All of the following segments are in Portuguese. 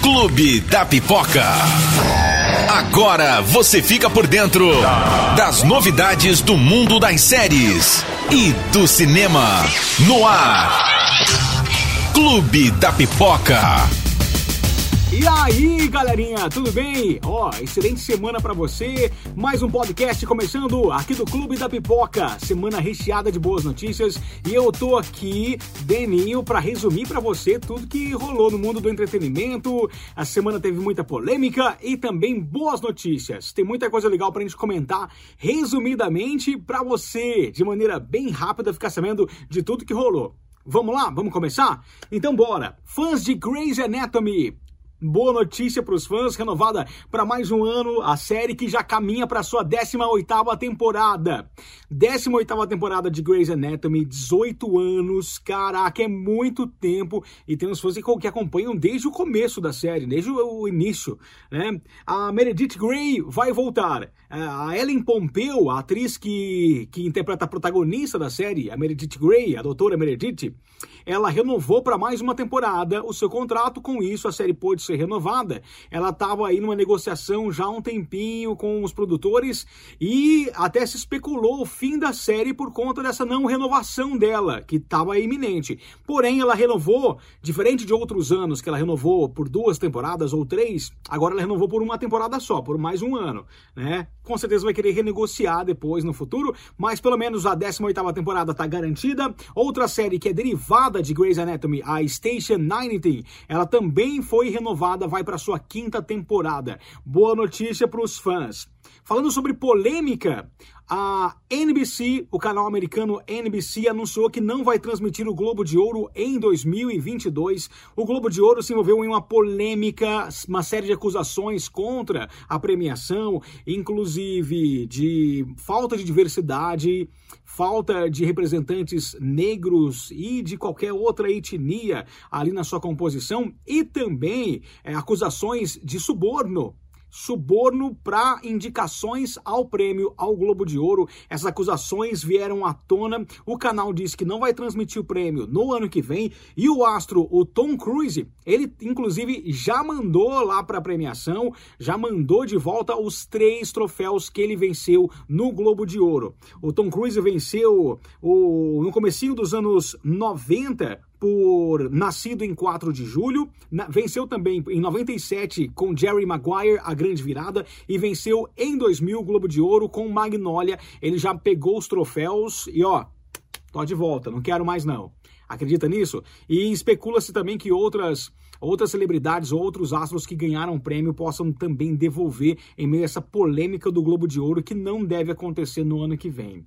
Clube da Pipoca. Agora você fica por dentro das novidades do mundo das séries e do cinema. No ar. Clube da Pipoca. E aí, galerinha, tudo bem? Ó, excelente semana para você. Mais um podcast começando aqui do Clube da Pipoca. Semana recheada de boas notícias e eu tô aqui, Deninho, para resumir para você tudo que rolou no mundo do entretenimento. A semana teve muita polêmica e também boas notícias. Tem muita coisa legal pra gente comentar resumidamente para você, de maneira bem rápida, ficar sabendo de tudo que rolou. Vamos lá? Vamos começar? Então bora! Fãs de Grey's Anatomy, Boa notícia para os fãs, renovada para mais um ano a série que já caminha para sua 18ª temporada. 18ª temporada de Grey's Anatomy, 18 anos, caraca, é muito tempo e tem uns fãs que acompanham desde o começo da série, desde o início, né? A Meredith Grey vai voltar. A Ellen Pompeu, a atriz que, que interpreta a protagonista da série, a Meredith Grey, a doutora Meredith, ela renovou para mais uma temporada o seu contrato, com isso a série pôde ser renovada. Ela estava aí numa negociação já há um tempinho com os produtores e até se especulou o fim da série por conta dessa não renovação dela, que estava iminente. Porém, ela renovou, diferente de outros anos que ela renovou por duas temporadas ou três, agora ela renovou por uma temporada só, por mais um ano, né? Com certeza vai querer renegociar depois no futuro, mas pelo menos a 18ª temporada está garantida. Outra série que é derivada de Grey's Anatomy, a Station 90, ela também foi renovada, vai para sua quinta temporada. Boa notícia para os fãs. Falando sobre polêmica, a NBC, o canal americano NBC, anunciou que não vai transmitir o Globo de Ouro em 2022. O Globo de Ouro se envolveu em uma polêmica, uma série de acusações contra a premiação, inclusive de falta de diversidade, falta de representantes negros e de qualquer outra etnia ali na sua composição, e também é, acusações de suborno suborno para indicações ao prêmio ao Globo de Ouro. Essas acusações vieram à tona. O canal disse que não vai transmitir o prêmio no ano que vem e o astro, o Tom Cruise, ele inclusive já mandou lá para a premiação, já mandou de volta os três troféus que ele venceu no Globo de Ouro. O Tom Cruise venceu o, no comecinho dos anos 90 por nascido em 4 de julho, na, venceu também em 97 com Jerry Maguire, a grande virada, e venceu em 2000 o Globo de Ouro com Magnolia. Ele já pegou os troféus e ó, tô de volta, não quero mais não. Acredita nisso? E especula-se também que outras outras celebridades, outros astros que ganharam prêmio possam também devolver em meio a essa polêmica do Globo de Ouro que não deve acontecer no ano que vem.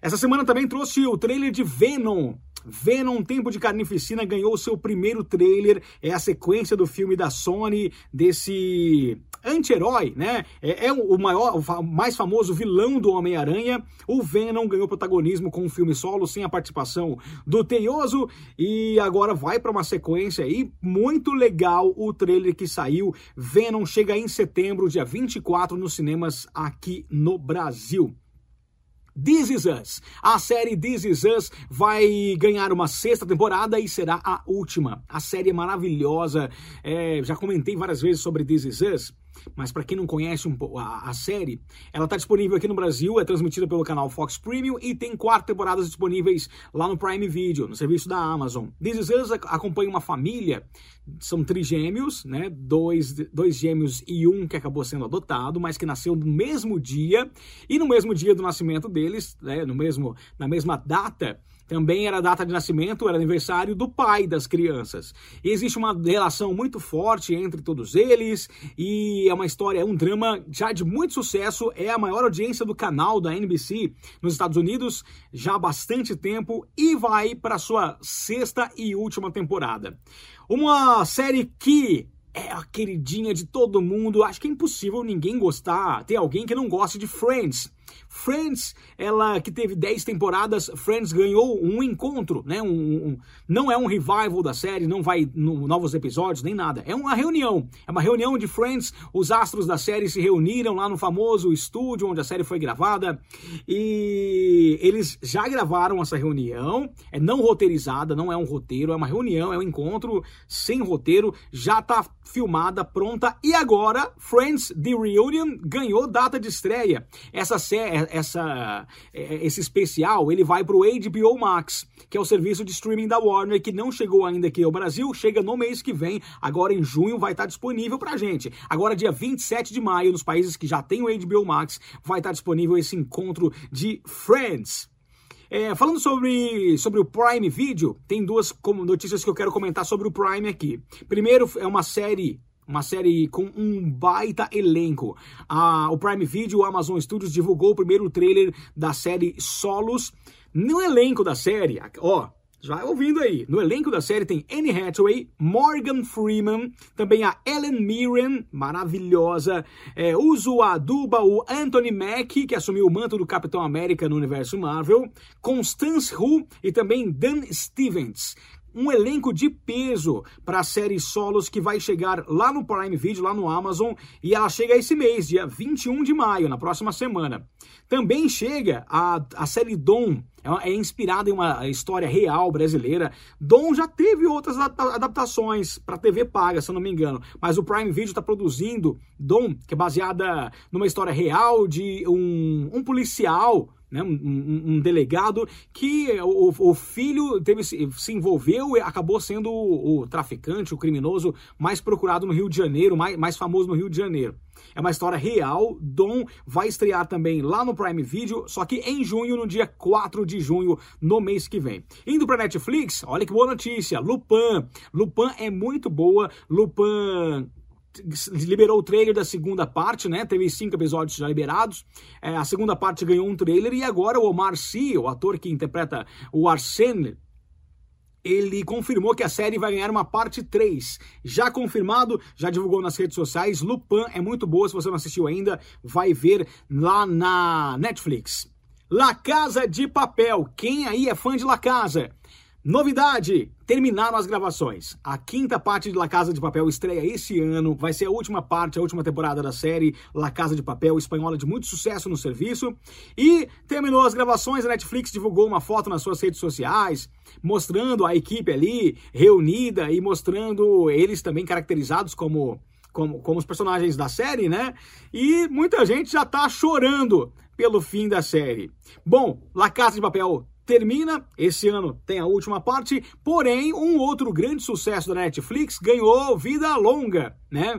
Essa semana também trouxe o trailer de Venom, Venom Tempo de Carnificina ganhou seu primeiro trailer, é a sequência do filme da Sony, desse anti-herói, né? É, é, o maior, o mais famoso vilão do Homem-Aranha. O Venom ganhou protagonismo com um filme solo, sem a participação do Teioso, e agora vai para uma sequência aí. Muito legal o trailer que saiu. Venom chega em setembro, dia 24, nos cinemas aqui no Brasil. This Is Us. A série This Is Us vai ganhar uma sexta temporada e será a última. A série é maravilhosa. É, já comentei várias vezes sobre This Is Us. Mas para quem não conhece um, a, a, série, ela está disponível aqui no Brasil, é transmitida pelo canal Fox Premium e tem quatro temporadas disponíveis lá no Prime Video, no serviço da Amazon. This Is Us acompanha uma família, são trigêmeos, né? Dois, dois gêmeos e um que acabou sendo adotado, mas que nasceu no mesmo dia e no mesmo dia do nascimento deles, né? no mesmo, na mesma data, também era data de nascimento, era aniversário do pai das crianças. E existe uma relação muito forte entre todos eles e é uma história, é um drama já de muito sucesso, é a maior audiência do canal da NBC nos Estados Unidos já há bastante tempo e vai para sua sexta e última temporada. Uma série que é a queridinha de todo mundo. Acho que é impossível ninguém gostar, ter alguém que não goste de Friends. Friends, ela que teve 10 temporadas, Friends ganhou um encontro, né? Um, um, não é um revival da série, não vai no, novos episódios, nem nada. É uma reunião. É uma reunião de Friends. Os astros da série se reuniram lá no famoso estúdio onde a série foi gravada. E eles já gravaram essa reunião. É não roteirizada, não é um roteiro, é uma reunião, é um encontro sem roteiro. Já tá filmada, pronta. E agora, Friends The Reunion ganhou data de estreia. Essa essa, é, esse especial ele vai para o HBO Max, que é o serviço de streaming da Warner, que não chegou ainda aqui ao Brasil, chega no mês que vem, agora em junho vai estar disponível para gente. Agora, dia 27 de maio, nos países que já tem o HBO Max, vai estar disponível esse encontro de Friends. É, falando sobre, sobre o Prime Video, tem duas notícias que eu quero comentar sobre o Prime aqui. Primeiro, é uma série uma série com um baita elenco. A, o Prime Video, o Amazon Studios, divulgou o primeiro trailer da série Solos. No elenco da série, ó, já ouvindo aí, no elenco da série tem Anne Hathaway, Morgan Freeman, também a Ellen Mirren, maravilhosa, é, Uzo Aduba, o Anthony Mackie, que assumiu o manto do Capitão América no universo Marvel, Constance Hu e também Dan Stevens um elenco de peso para a série Solos que vai chegar lá no Prime Video, lá no Amazon, e ela chega esse mês, dia 21 de maio, na próxima semana. Também chega a, a série Dom, é, é inspirada em uma história real brasileira. Dom já teve outras adaptações para TV paga, se eu não me engano, mas o Prime Video está produzindo Dom, que é baseada numa história real de um, um policial né, um, um, delegado que o, o filho teve, se envolveu e acabou sendo o, o, traficante, o criminoso mais procurado no Rio de Janeiro, mais, mais famoso no Rio de Janeiro. É uma história real. Dom vai estrear também lá no Prime Video, só que em junho, no dia 4 de junho, no mês que vem. Indo para Netflix, olha que boa notícia. Lupin. Lupin é muito boa. Lupin liberou o trailer da segunda parte, né? Teve cinco episódios já liberados. É, a segunda parte ganhou um trailer e agora o Omar Sy, o ator que interpreta o Arsene, ele confirmou que a série vai ganhar uma parte 3. Já confirmado, já divulgou nas redes sociais. Lupin é muito boa, se você não assistiu ainda, vai ver lá na Netflix. La Casa de Papel. Quem aí é fã de La Casa? Novidade! Terminaram as gravações. A quinta parte de La Casa de Papel estreia esse ano. Vai ser a última parte, a última temporada da série La Casa de Papel, espanhola de muito sucesso no serviço. E terminou as gravações. A Netflix divulgou uma foto nas suas redes sociais, mostrando a equipe ali reunida e mostrando eles também caracterizados como, como, como os personagens da série, né? E muita gente já tá chorando pelo fim da série. Bom, La Casa de Papel termina. Esse ano tem a última parte, porém, um outro grande sucesso da Netflix ganhou vida longa. Né?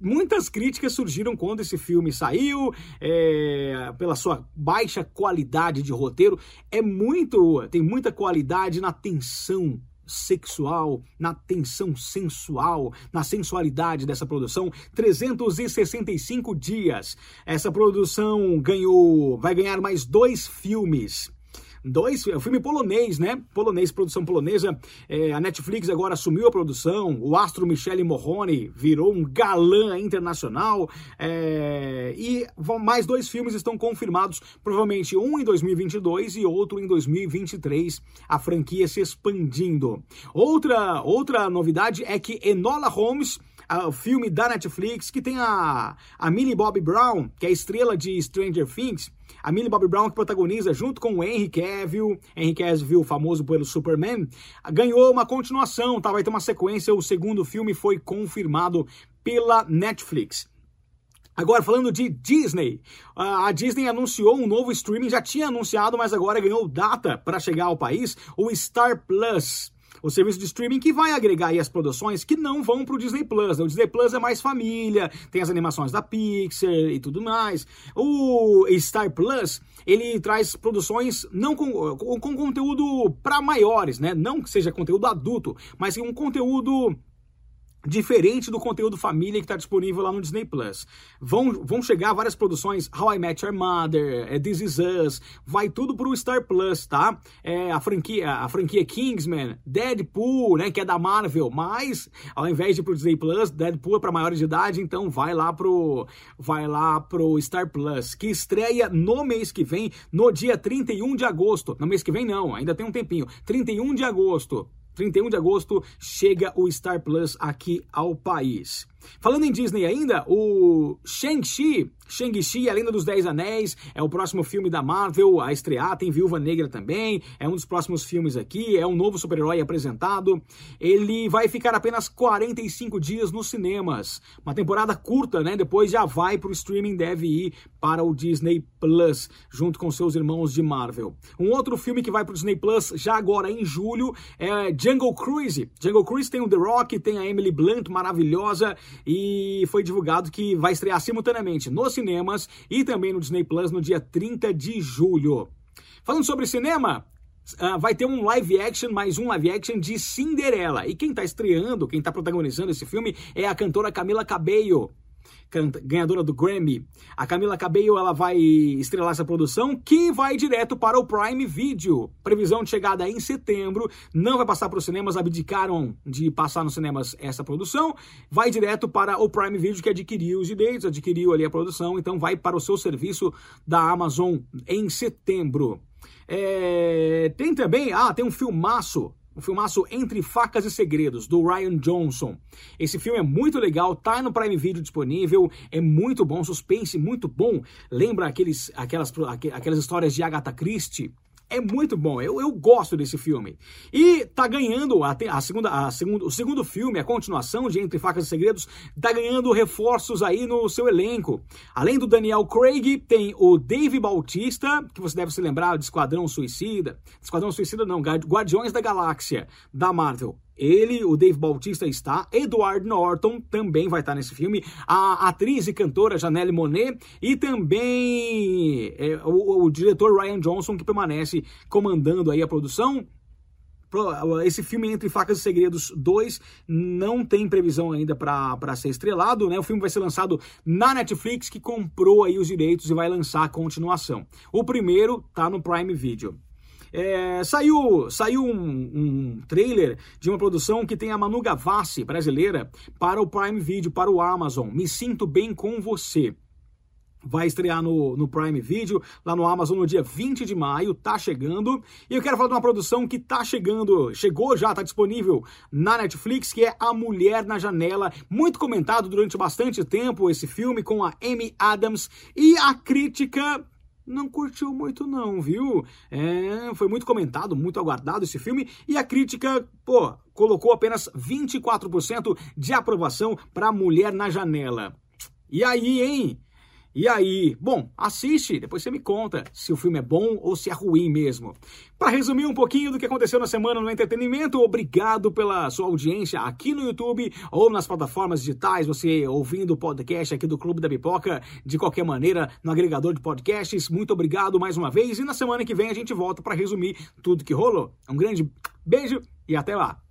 Muitas críticas surgiram quando esse filme saiu, é, pela sua baixa qualidade de roteiro. É muito, tem muita qualidade na tensão sexual, na tensão sensual, na sensualidade dessa produção. 365 dias. Essa produção ganhou, vai ganhar mais dois filmes dois, é um filme polonês, né? Polonês, produção polonesa. É, a Netflix agora assumiu a produção. O astro Michele Morrone virou um galã internacional. É, e mais dois filmes estão confirmados, provavelmente um em 2022 e outro em 2023. A franquia se expandindo. Outra, outra novidade é que Enola Holmes o filme da Netflix, que tem a, a Millie Bobby Brown, que é a estrela de Stranger Things, a Millie Bobby Brown, que protagoniza junto com o Henry Cavill, Henry Cavill, famoso pelo Superman, ganhou uma continuação, tá? vai ter uma sequência, o segundo filme foi confirmado pela Netflix. Agora, falando de Disney, a Disney anunciou um novo streaming, já tinha anunciado, mas agora ganhou data para chegar ao país, o Star Plus o serviço de streaming que vai agregar aí as produções que não vão para o Disney Plus. Né? O Disney Plus é mais família, tem as animações da Pixar e tudo mais. O Star Plus, ele traz produções não com, com, com conteúdo para maiores, né? Não que seja conteúdo adulto, mas um conteúdo diferente do conteúdo família que está disponível lá no Disney Plus. Vão, vão chegar várias produções, How I Met Your Mother, é, This Is Us, vai tudo pro Star Plus, tá? É, a franquia, a franquia Kingsman, Deadpool, né, que é da Marvel, mas ao invés de ir pro Disney Plus, Deadpool é para maiores de idade, então vai lá pro vai lá pro Star Plus, que estreia no mês que vem, no dia 31 de agosto. No mês que vem não, ainda tem um tempinho. 31 de agosto. 31 de agosto chega o Star Plus aqui ao país. Falando em Disney ainda, o Shang-Chi, Shang-Chi, A Lenda dos Dez Anéis, é o próximo filme da Marvel a estrear, tem Viúva Negra também, é um dos próximos filmes aqui, é um novo super-herói apresentado. Ele vai ficar apenas 45 dias nos cinemas, uma temporada curta, né? Depois já vai para o streaming, deve ir para o Disney Plus, junto com seus irmãos de Marvel. Um outro filme que vai para o Disney Plus já agora em julho é Jungle Cruise. Jungle Cruise tem o The Rock, tem a Emily Blunt, maravilhosa, e foi divulgado que vai estrear simultaneamente nos cinemas e também no Disney Plus no dia 30 de julho. Falando sobre cinema, Uh, vai ter um live action, mais um live action de Cinderela. E quem está estreando, quem está protagonizando esse filme é a cantora Camila Cabello ganhadora do Grammy. A Camila Cabello ela vai estrelar essa produção que vai direto para o Prime Video. Previsão de chegada em setembro. Não vai passar para os cinemas, abdicaram de passar nos cinemas essa produção. Vai direto para o Prime Video que adquiriu os direitos, adquiriu ali a produção, então vai para o seu serviço da Amazon em setembro. É, tem também, ah, tem um filmaço o filmaço Entre Facas e Segredos, do Ryan Johnson. Esse filme é muito legal, tá no Prime Video disponível, é muito bom, suspense muito bom. Lembra aqueles, aquelas, aquelas histórias de Agatha Christie? É muito bom. Eu, eu gosto desse filme. E tá ganhando a, a segunda, a segundo, o segundo filme, a continuação de Entre Facas e Segredos, tá ganhando reforços aí no seu elenco. Além do Daniel Craig, tem o Dave Bautista, que você deve se lembrar de Esquadrão Suicida. Esquadrão Suicida não, Guardiões da Galáxia, da Marvel. Ele, o Dave Bautista está, Edward Norton também vai estar nesse filme, a atriz e cantora Janelle Monet e também é, o, o diretor Ryan Johnson que permanece comandando aí a produção esse filme Entre Facas e Segredos 2 não tem previsão ainda para ser estrelado, né? O filme vai ser lançado na Netflix, que comprou aí os direitos e vai lançar a continuação. O primeiro tá no Prime Video. É, saiu saiu um, um, trailer de uma produção que tem a Manu Gavassi, brasileira, para o Prime Video, para o Amazon. Me Sinto Bem Com Você. Vai estrear no, no Prime Video, lá no Amazon no dia 20 de maio, tá chegando. E eu quero falar de uma produção que tá chegando, chegou já, tá disponível na Netflix, que é A Mulher na Janela. Muito comentado durante bastante tempo esse filme com a Amy Adams. E a crítica não curtiu muito não, viu? É, foi muito comentado, muito aguardado esse filme e a crítica, pô, colocou apenas 24% de aprovação para Mulher na Janela. E aí, hein? E aí? Bom, assiste, depois você me conta se o filme é bom ou se é ruim mesmo. Para resumir um pouquinho do que aconteceu na semana no entretenimento, obrigado pela sua audiência aqui no YouTube ou nas plataformas digitais, você ouvindo o podcast aqui do Clube da Pipoca, de qualquer maneira, no agregador de podcasts. Muito obrigado mais uma vez e na semana que vem a gente volta para resumir tudo que rolou. Um grande beijo e até lá!